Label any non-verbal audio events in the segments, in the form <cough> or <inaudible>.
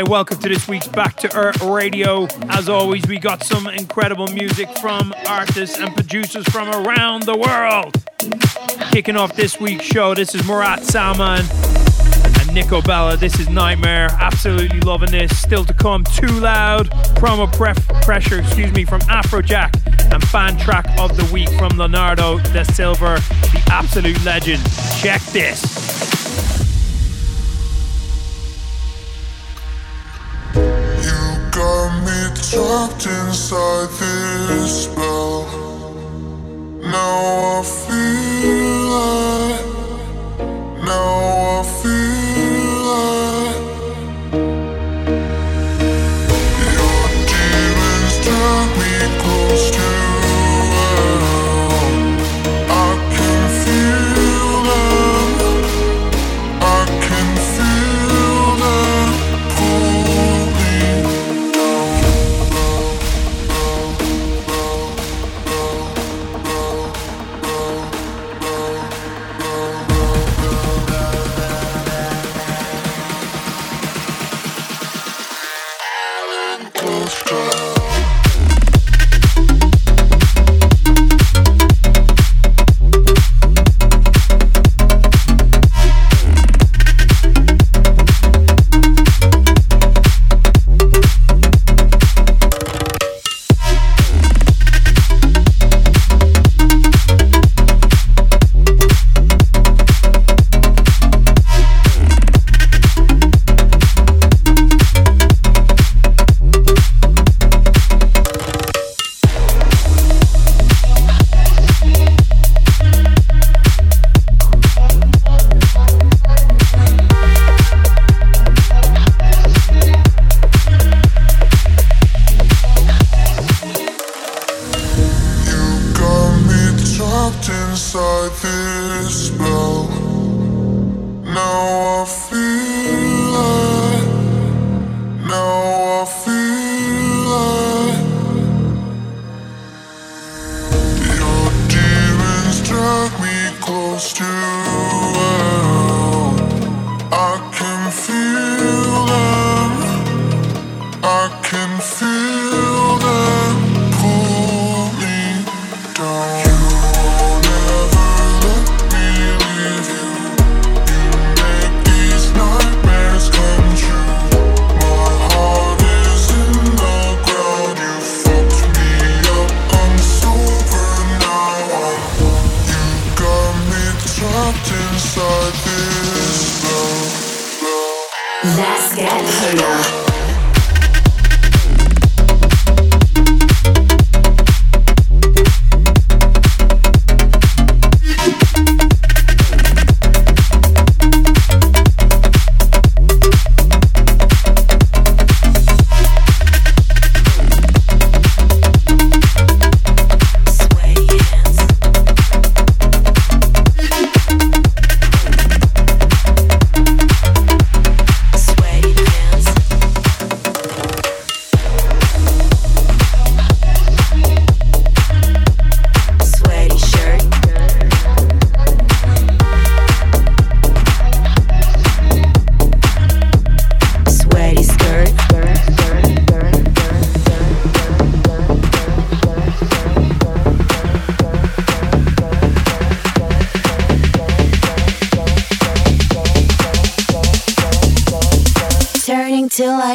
Hi, welcome to this week's Back to Earth Radio. As always, we got some incredible music from artists and producers from around the world. Kicking off this week's show, this is Murat Salman and Nickobella. This is Nightmare. Absolutely loving this. Still to come, Twoloud, promo pref- pressure, excuse me, from Afrojack, and fan track of the week from Leandro da Silva, the absolute legend. Check this. Trapped inside this spell. Now I feel it. Now I feel it. Your demons drag me close to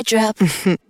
drop. <laughs>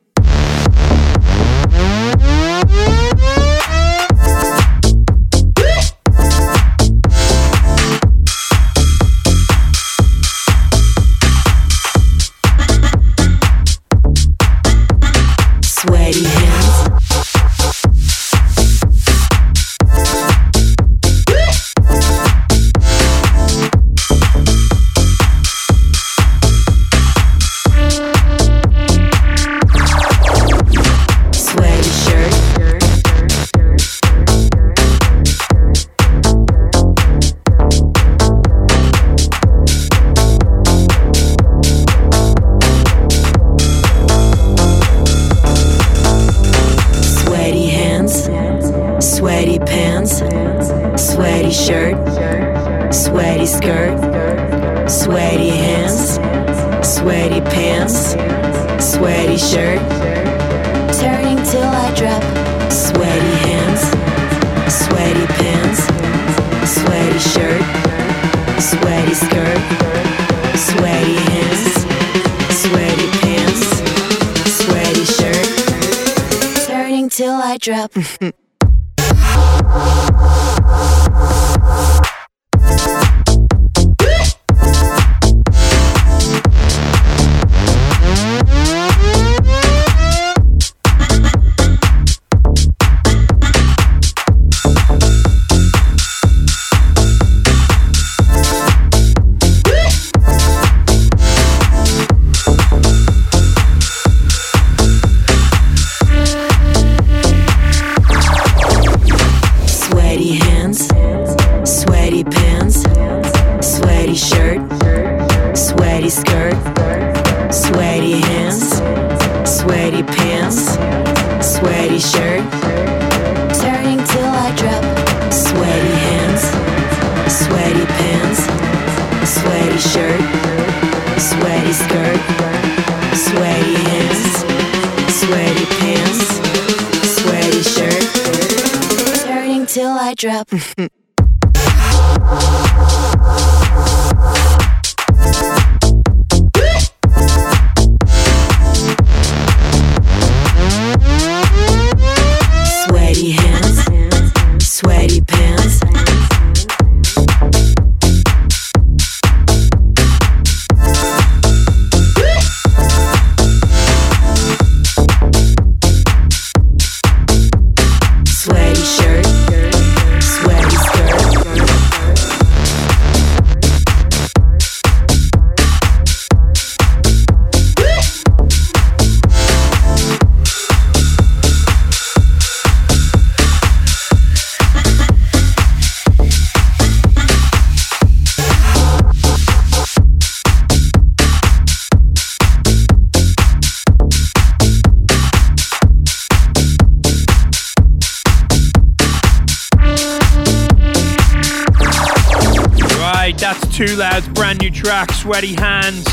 Twoloud's brand new track, Sweaty Hands.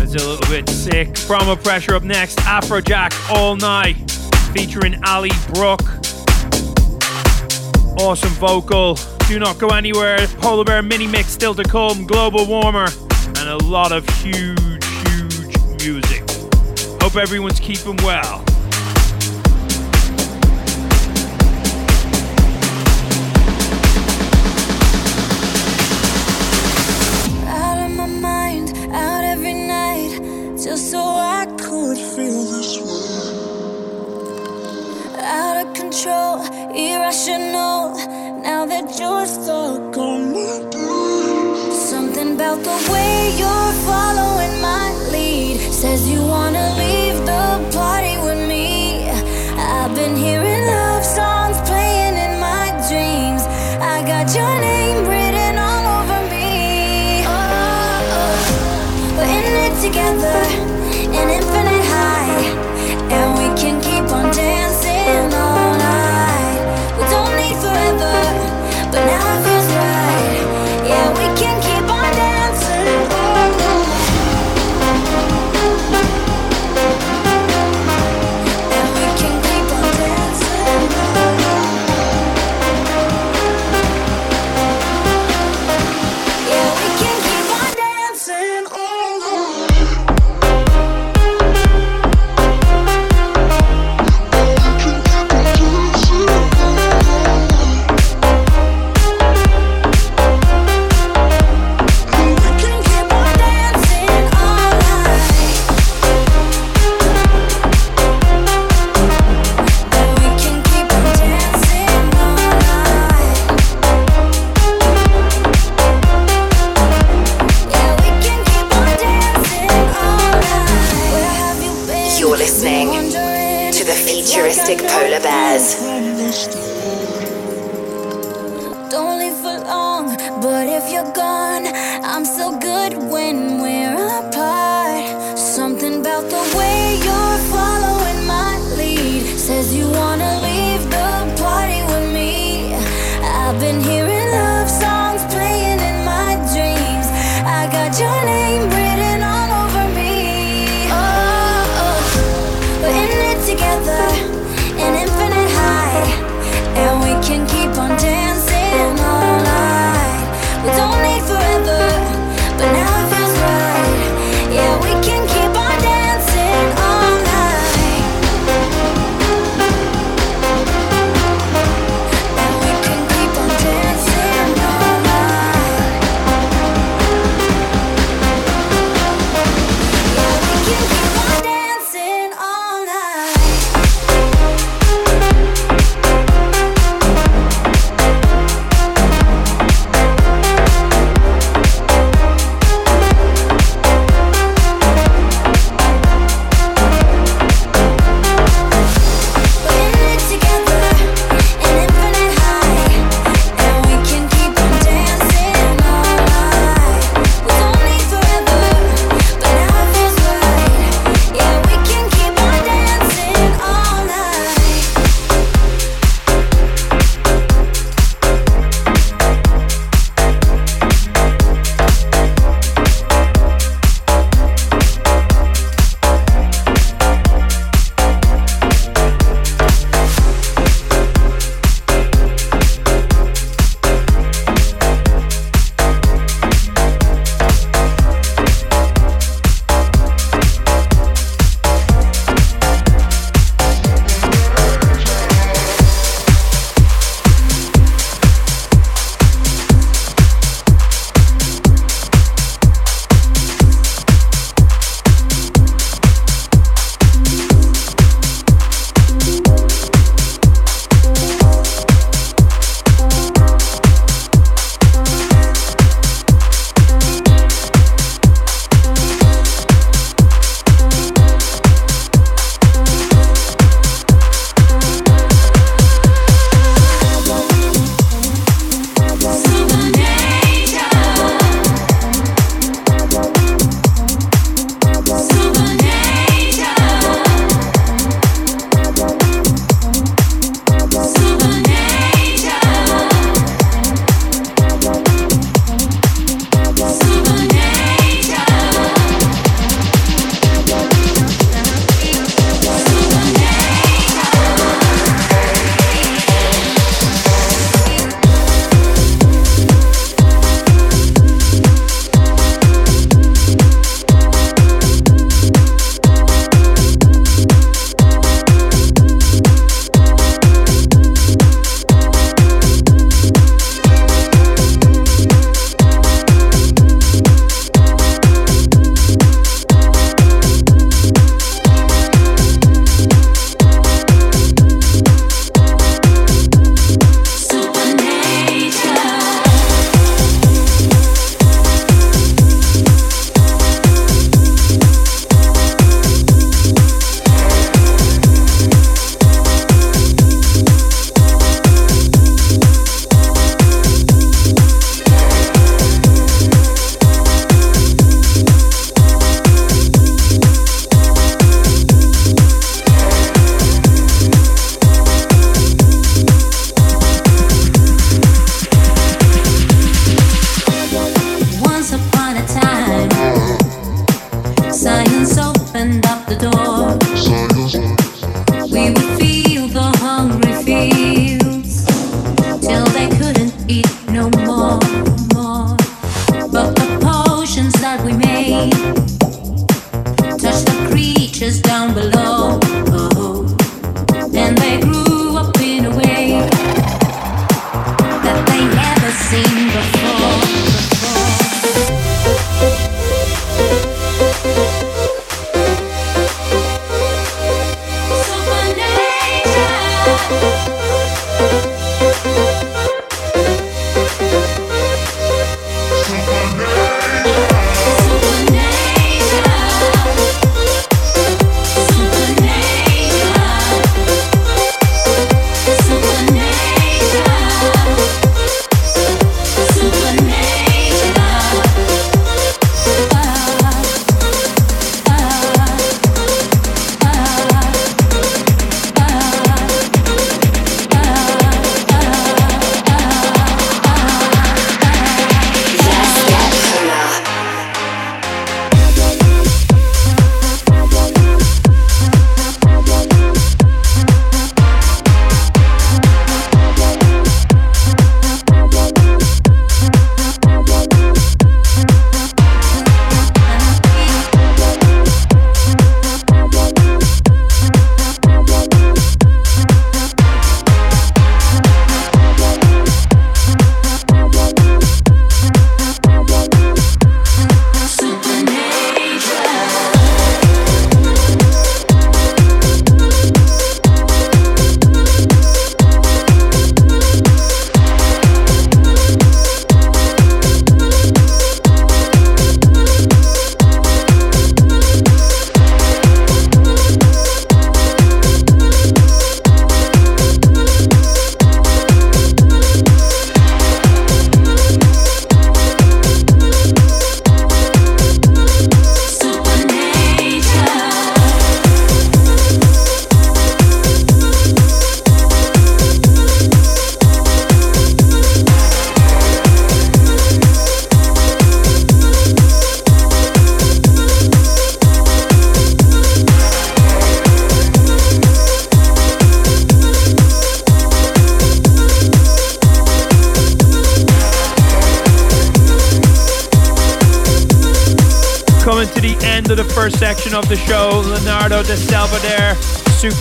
It's a little bit sick. Promo Pressure up next, Afrojack All Night, featuring Ally Brooke. Awesome vocal. Do not go anywhere. Polar Bear mini mix still to come, Global Warmer, and a lot of huge, huge music. Hope everyone's keeping well. Irrational. Now that you're stuck on my. Something about the way öyle ben.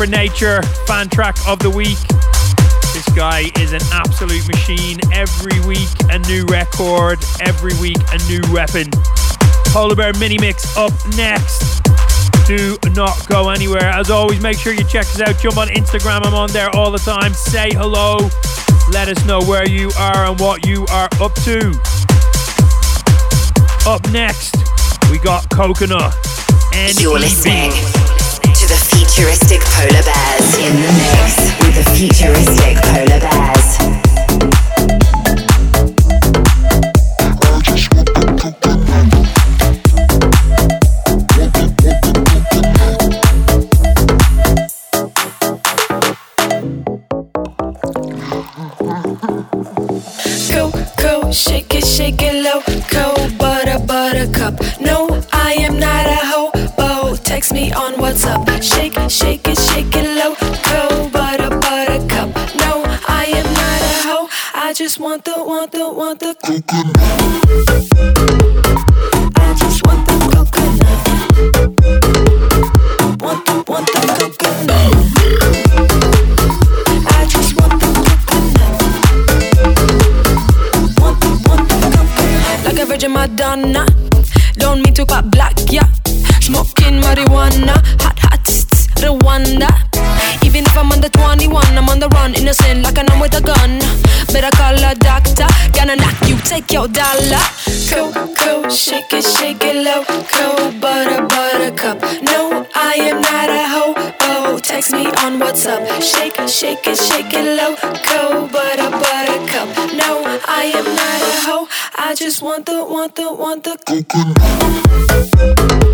Supernature, fan track of the week. This guy is an absolute machine. Every week, a new record. Every week, a new weapon. Polar Bear Mini Mix up next. Do not go anywhere. As always, make sure you check us out. Jump on Instagram. I'm on there all the time. Say hello. Let us know where you are and what you are up to. Up next, we got Coconut. And You're listening to the futuristic polar bears in the mix with the futuristic polar bears. Me on what's up. Shake, shake it, shake it low. Cold butter, buttercup. No, I am not a hoe. I just want the, want the, want the coconut. Take your dollar. Coco, shake it, shake it low. Co butter, buttercup. No, I am not a hoe. Oh, text me on WhatsApp. Shake, shake it, shake it low. Co butter, buttercup. No, I am not a hoe. I just want the, want the, want the coconut.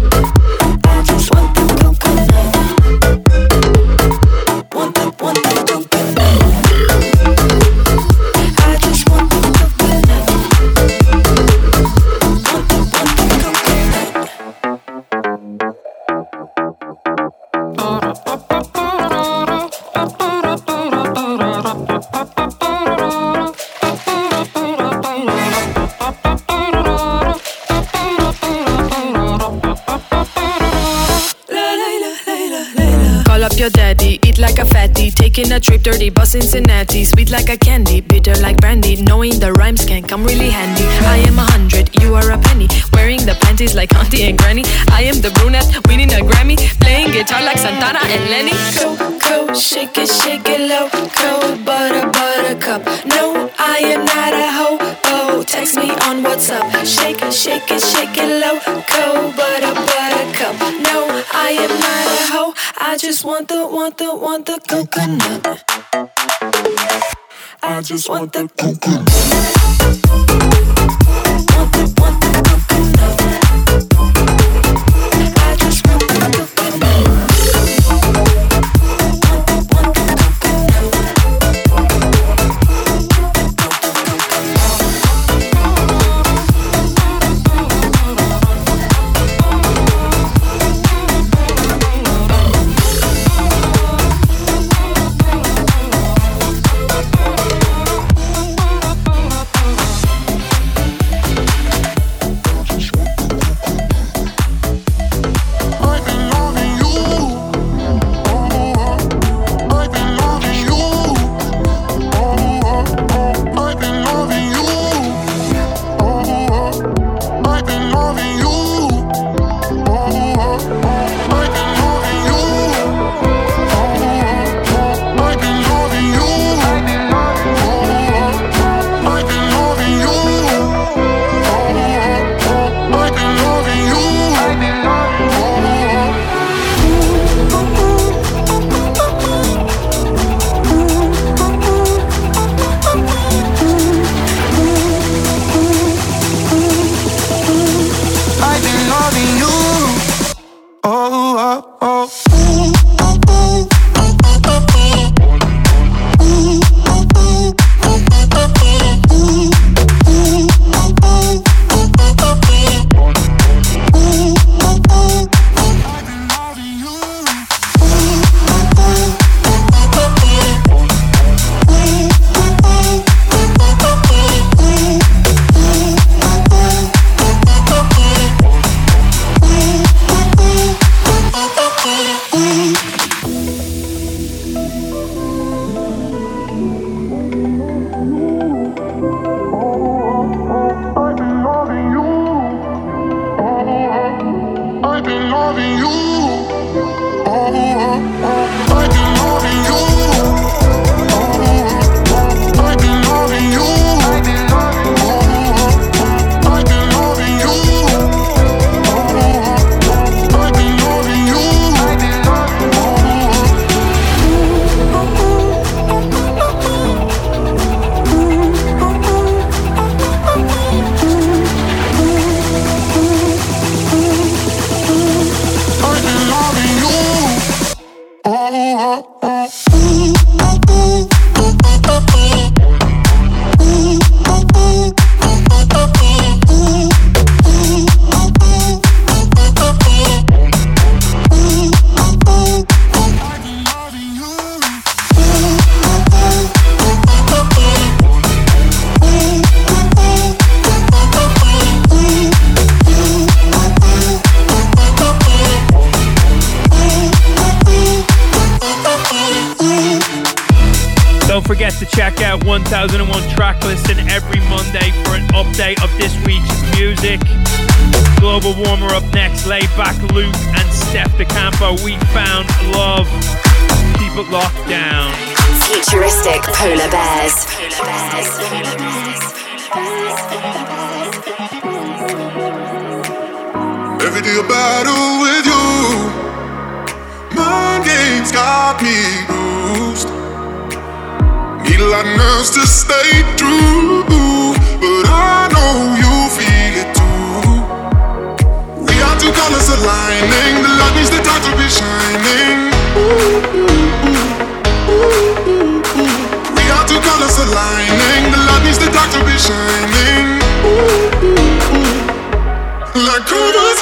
Trip, dirty bus Cincinnati. Sweet like a candy, bitter like brandy. Knowing the rhymes can come really handy. I am a hundred, you are a penny. Wearing the panties like auntie and granny. I am the brunette, winning a Grammy. Playing guitar like Santana and Lenny. Coco, shake it, shake it low. Cold butter, buttercup. No, I am not a hoe. Oh, text me on WhatsApp. Shake, it, shake it, shake it low. Cold butter, buttercup. No, I am not a hoe. I just want the, want the, want the coconut. I just want the coconut. Want the, want the coconut. Every day a battle with you. Mind games got me bruised. Need a lot of nerves to stay true, but I know you feel it too. We are two colors aligning, the light needs the time to be shining. We are two colors aligning, the light needs the dark to be shining. Like colors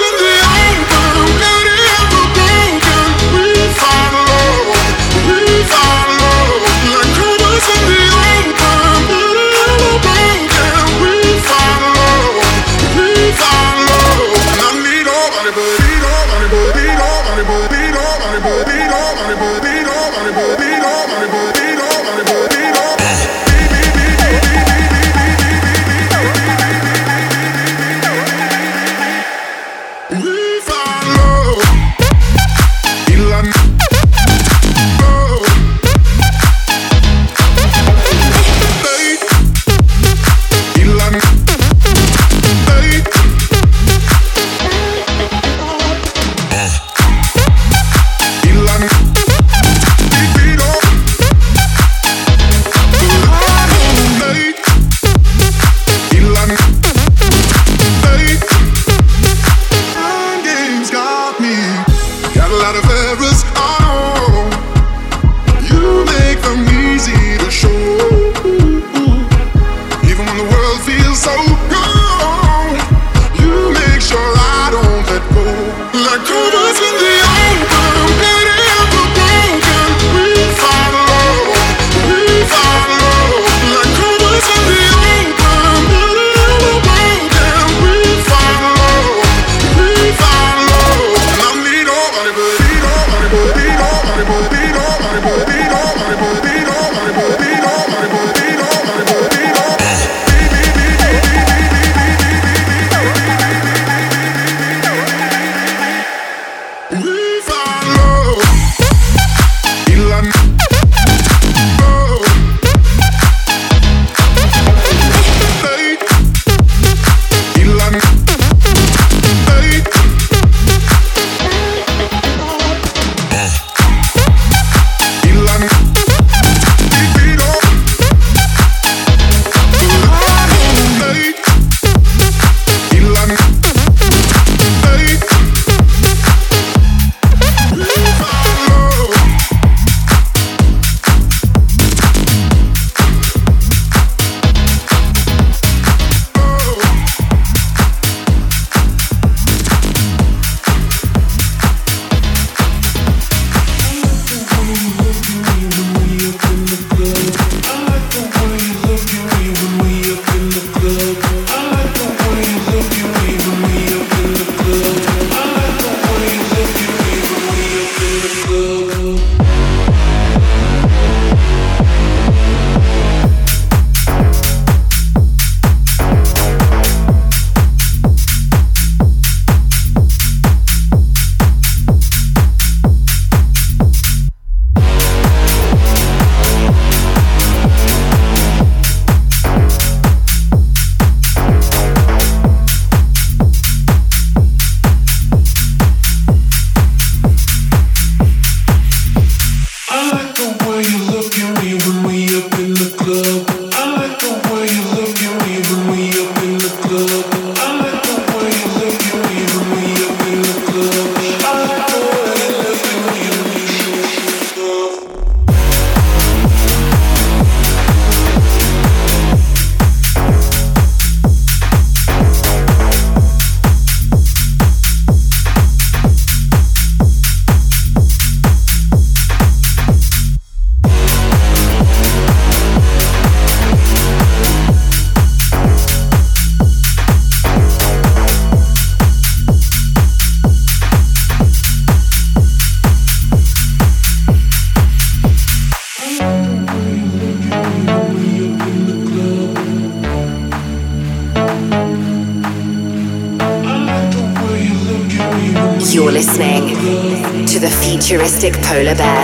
polar bears.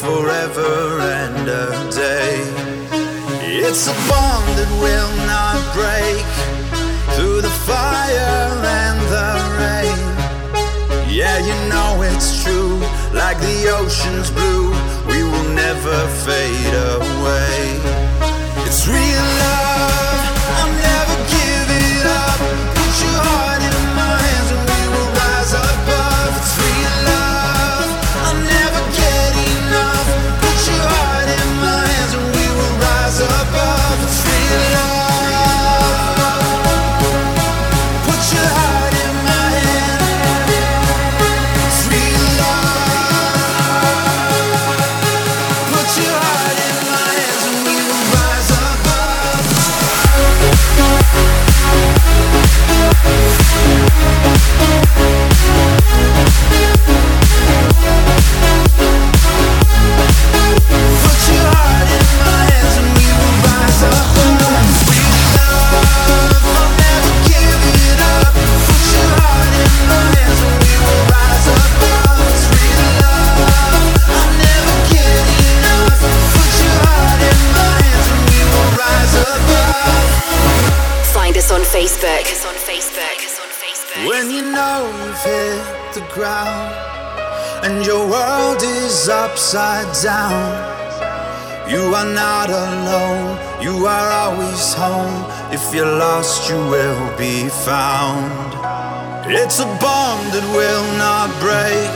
forever and a day. It's a bond that will not break through the fire and the rain. Yeah, you know it's true, like the ocean's blue, we will never fade away. It's real love. I'm is upside down. You are not alone, you are always home. If you're lost, you will be found. It's a bond that will not break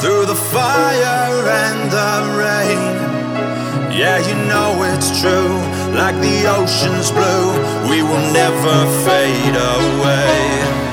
through the fire and the rain. Yeah, you know it's true, like the ocean's blue, we will never fade away.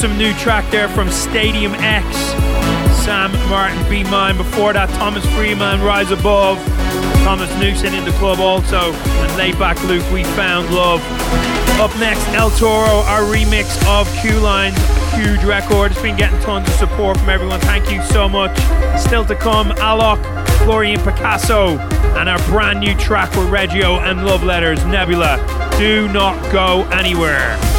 Awesome new track there from StadiumX. Sam Martin, Be Mine. Before that, Thomas Feelman, Rise Above. Thomas Newson in the club also. And Laidback Luke, We Found Love. Up next, El Toro, our remix of Qulinez' huge record. It's been getting tons of support from everyone. Thank you so much. Still to come, Alok, Florian Picasso, and our brand new track with Reggio and Love Letters, Nebula. Do not go anywhere.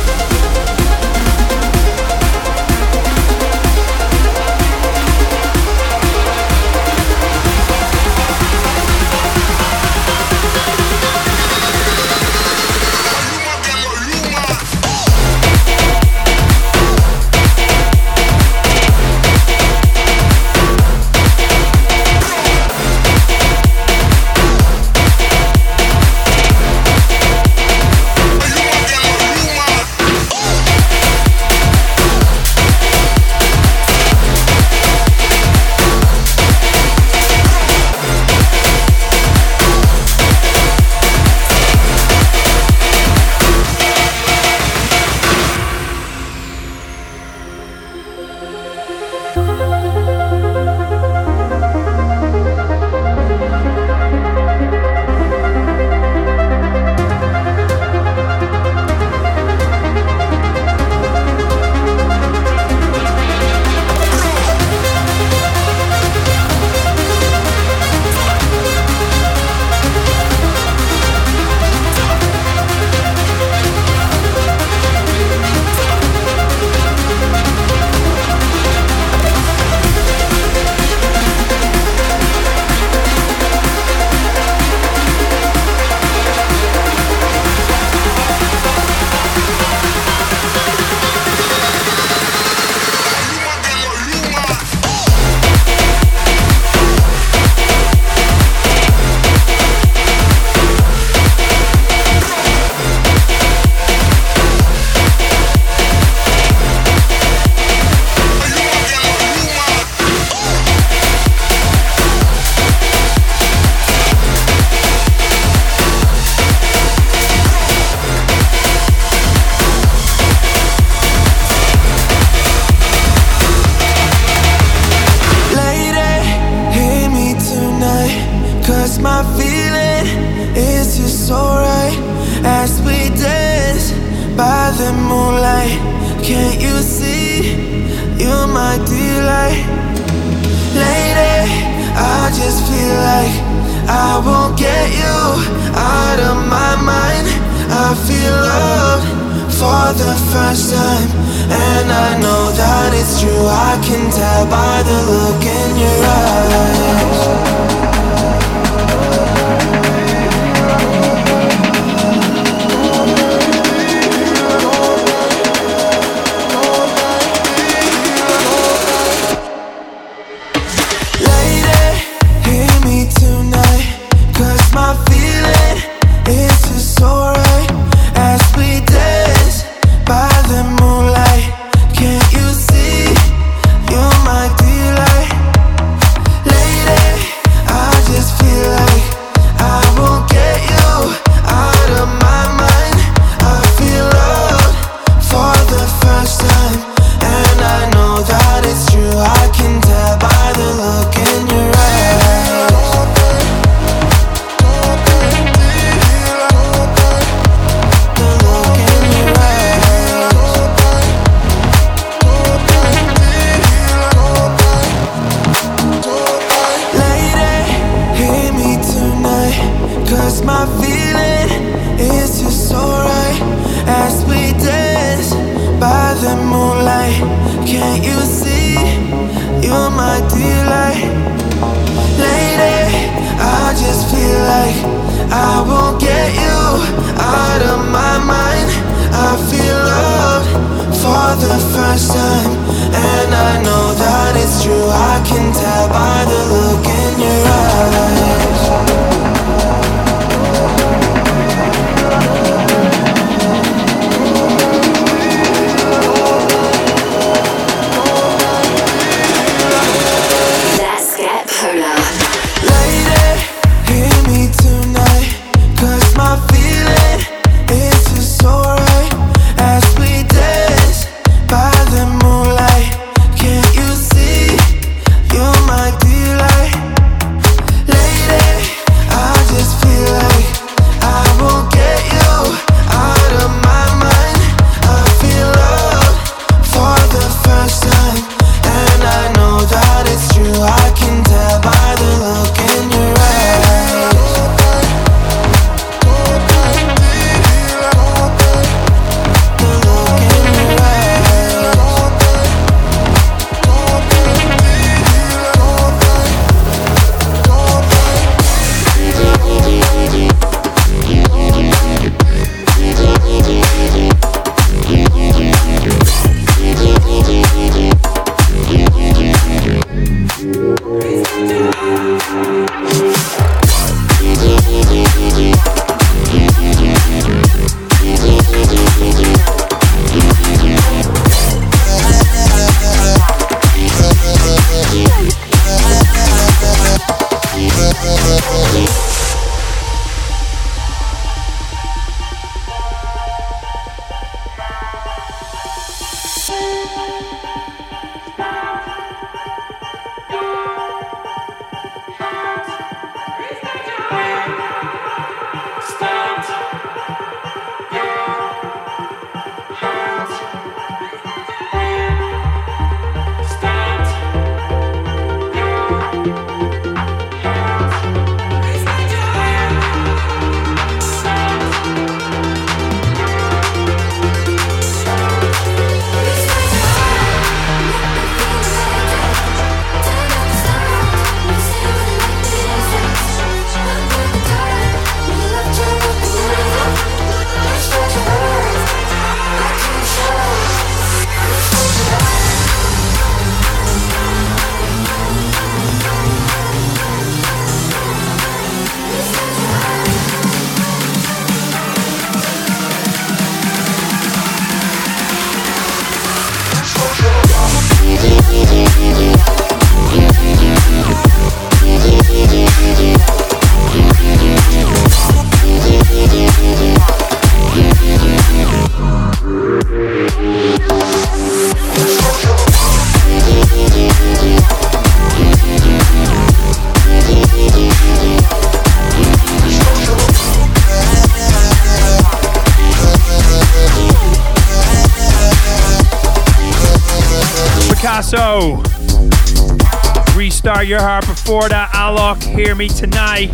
Your Heart before that. Alok, Hear Me Tonight.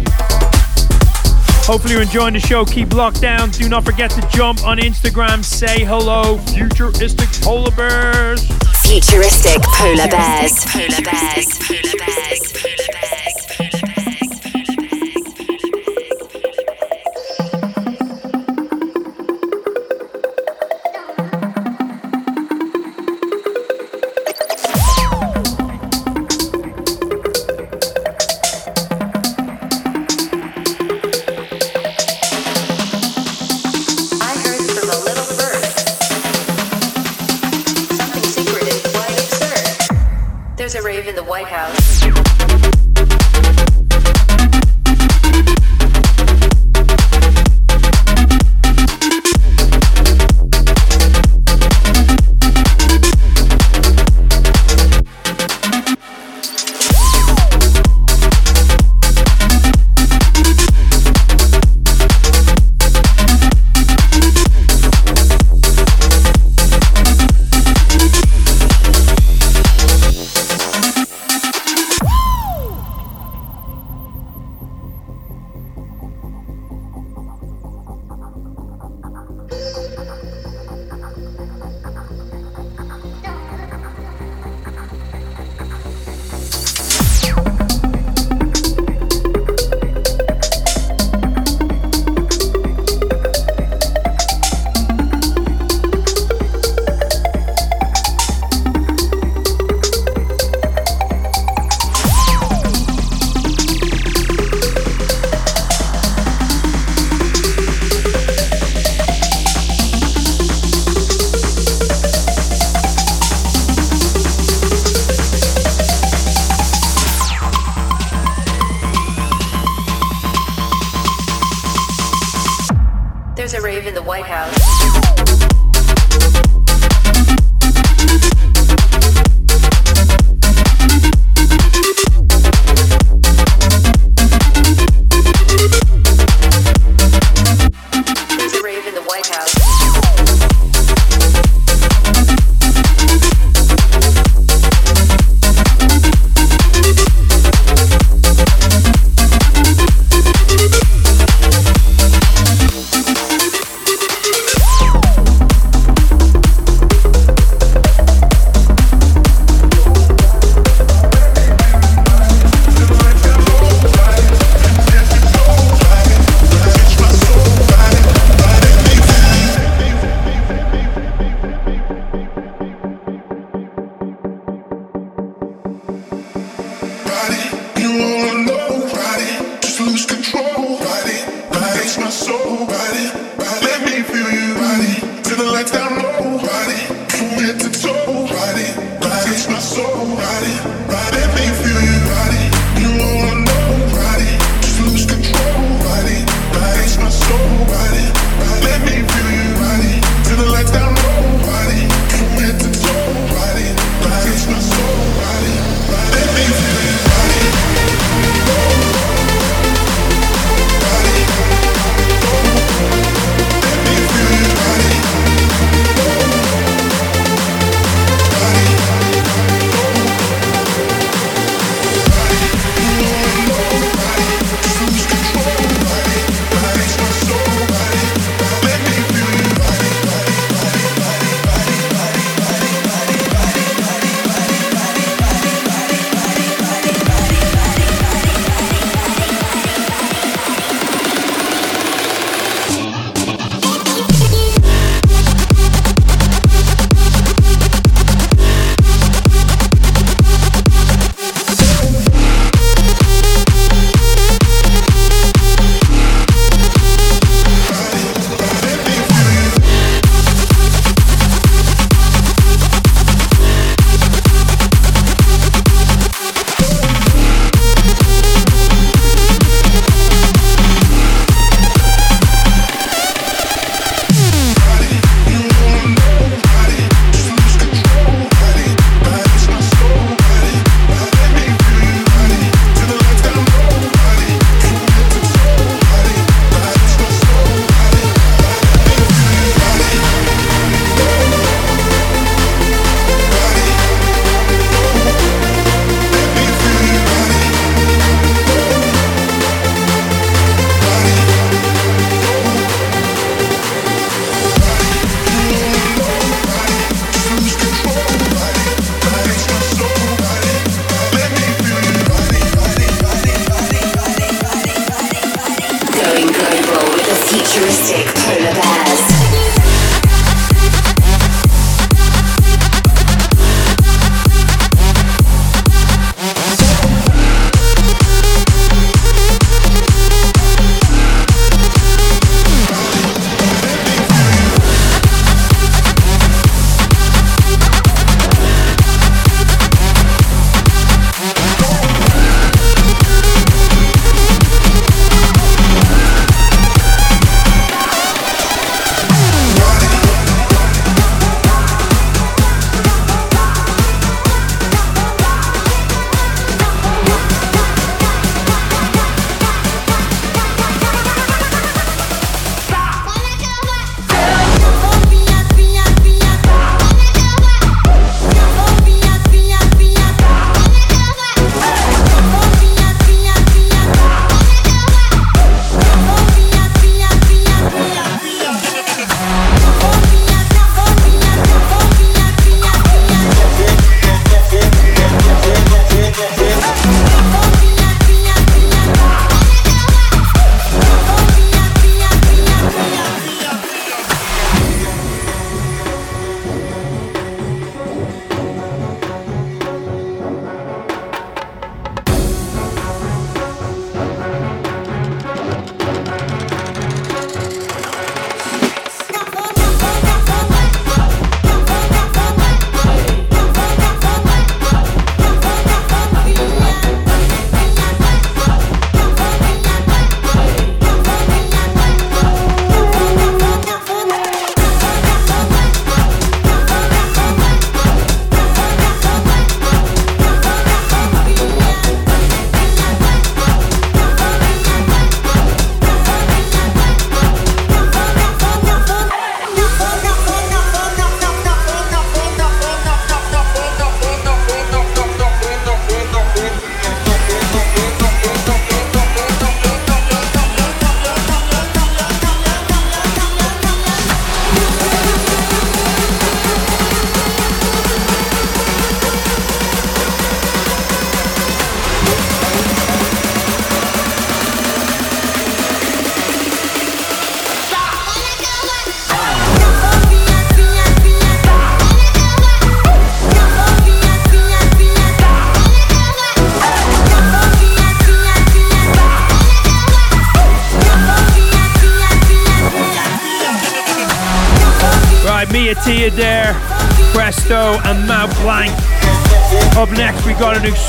Hopefully you're enjoying the show. Keep locked down. Do not forget to jump on Instagram. Say hello. Futuristic Polar Bears. Futuristic Polar Bears. Polar Bears. Polar Bears.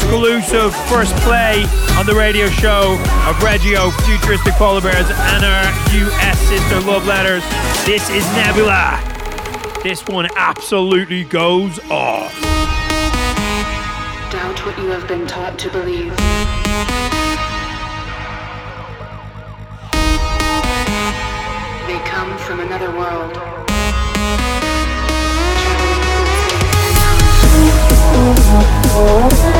Exclusive first play on the radio show of Reggio, Futuristic Polar Bears, and our US sister Love Letters. This is Nebula. This one absolutely goes off. Doubt what you have been taught to believe. They come from another world. <laughs>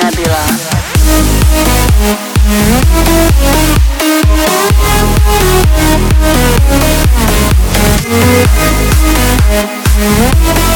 Nebula. Doubt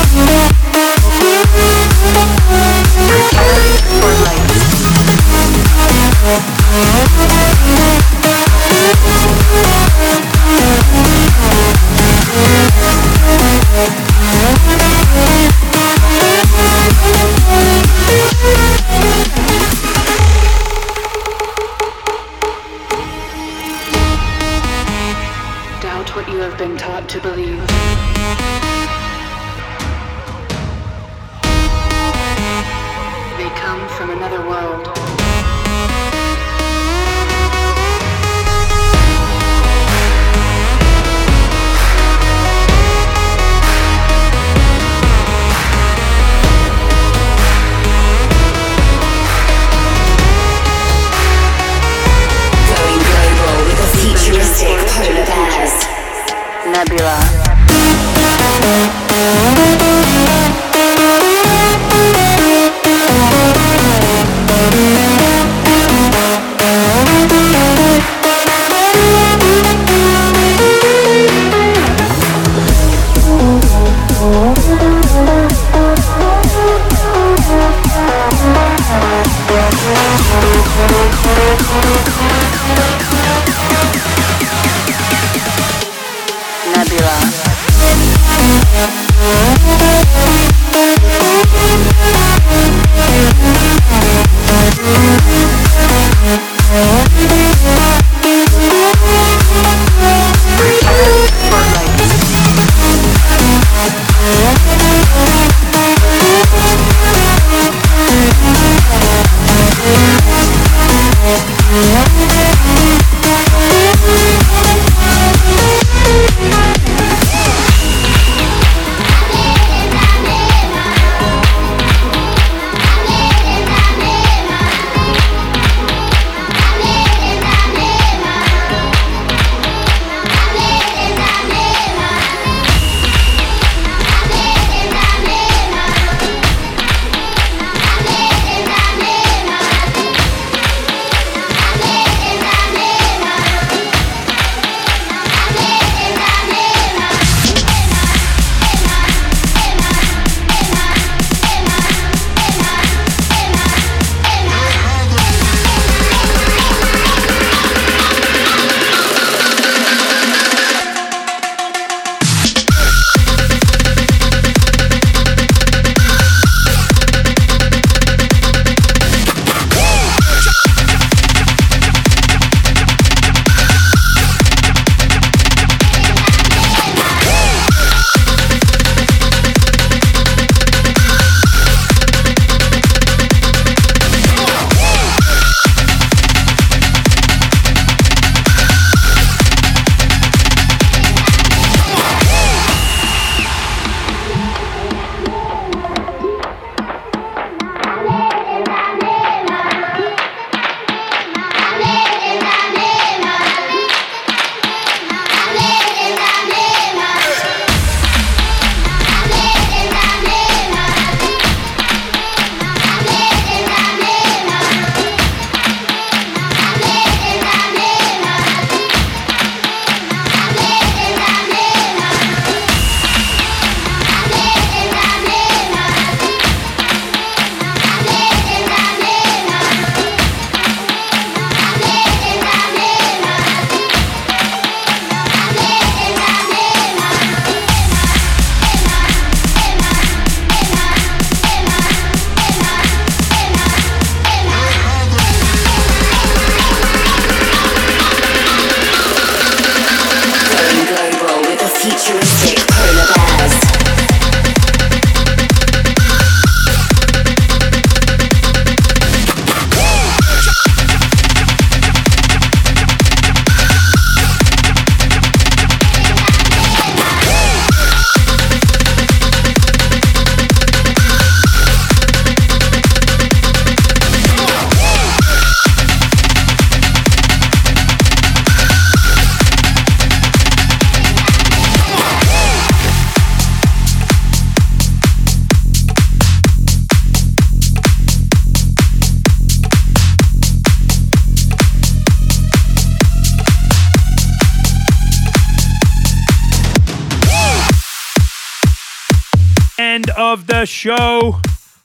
the show.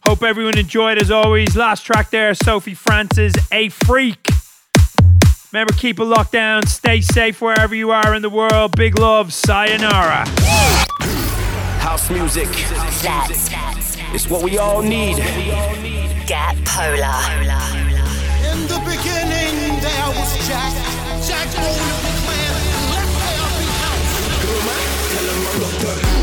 Hope everyone enjoyed as always. Last track there, Sophie Francis, A Freak. Remember, keep it locked down. Stay safe wherever you are in the world. Big love. Sayonara. House music. That's It's what we all need. Get Polar. In the beginning, there was Jack. Jack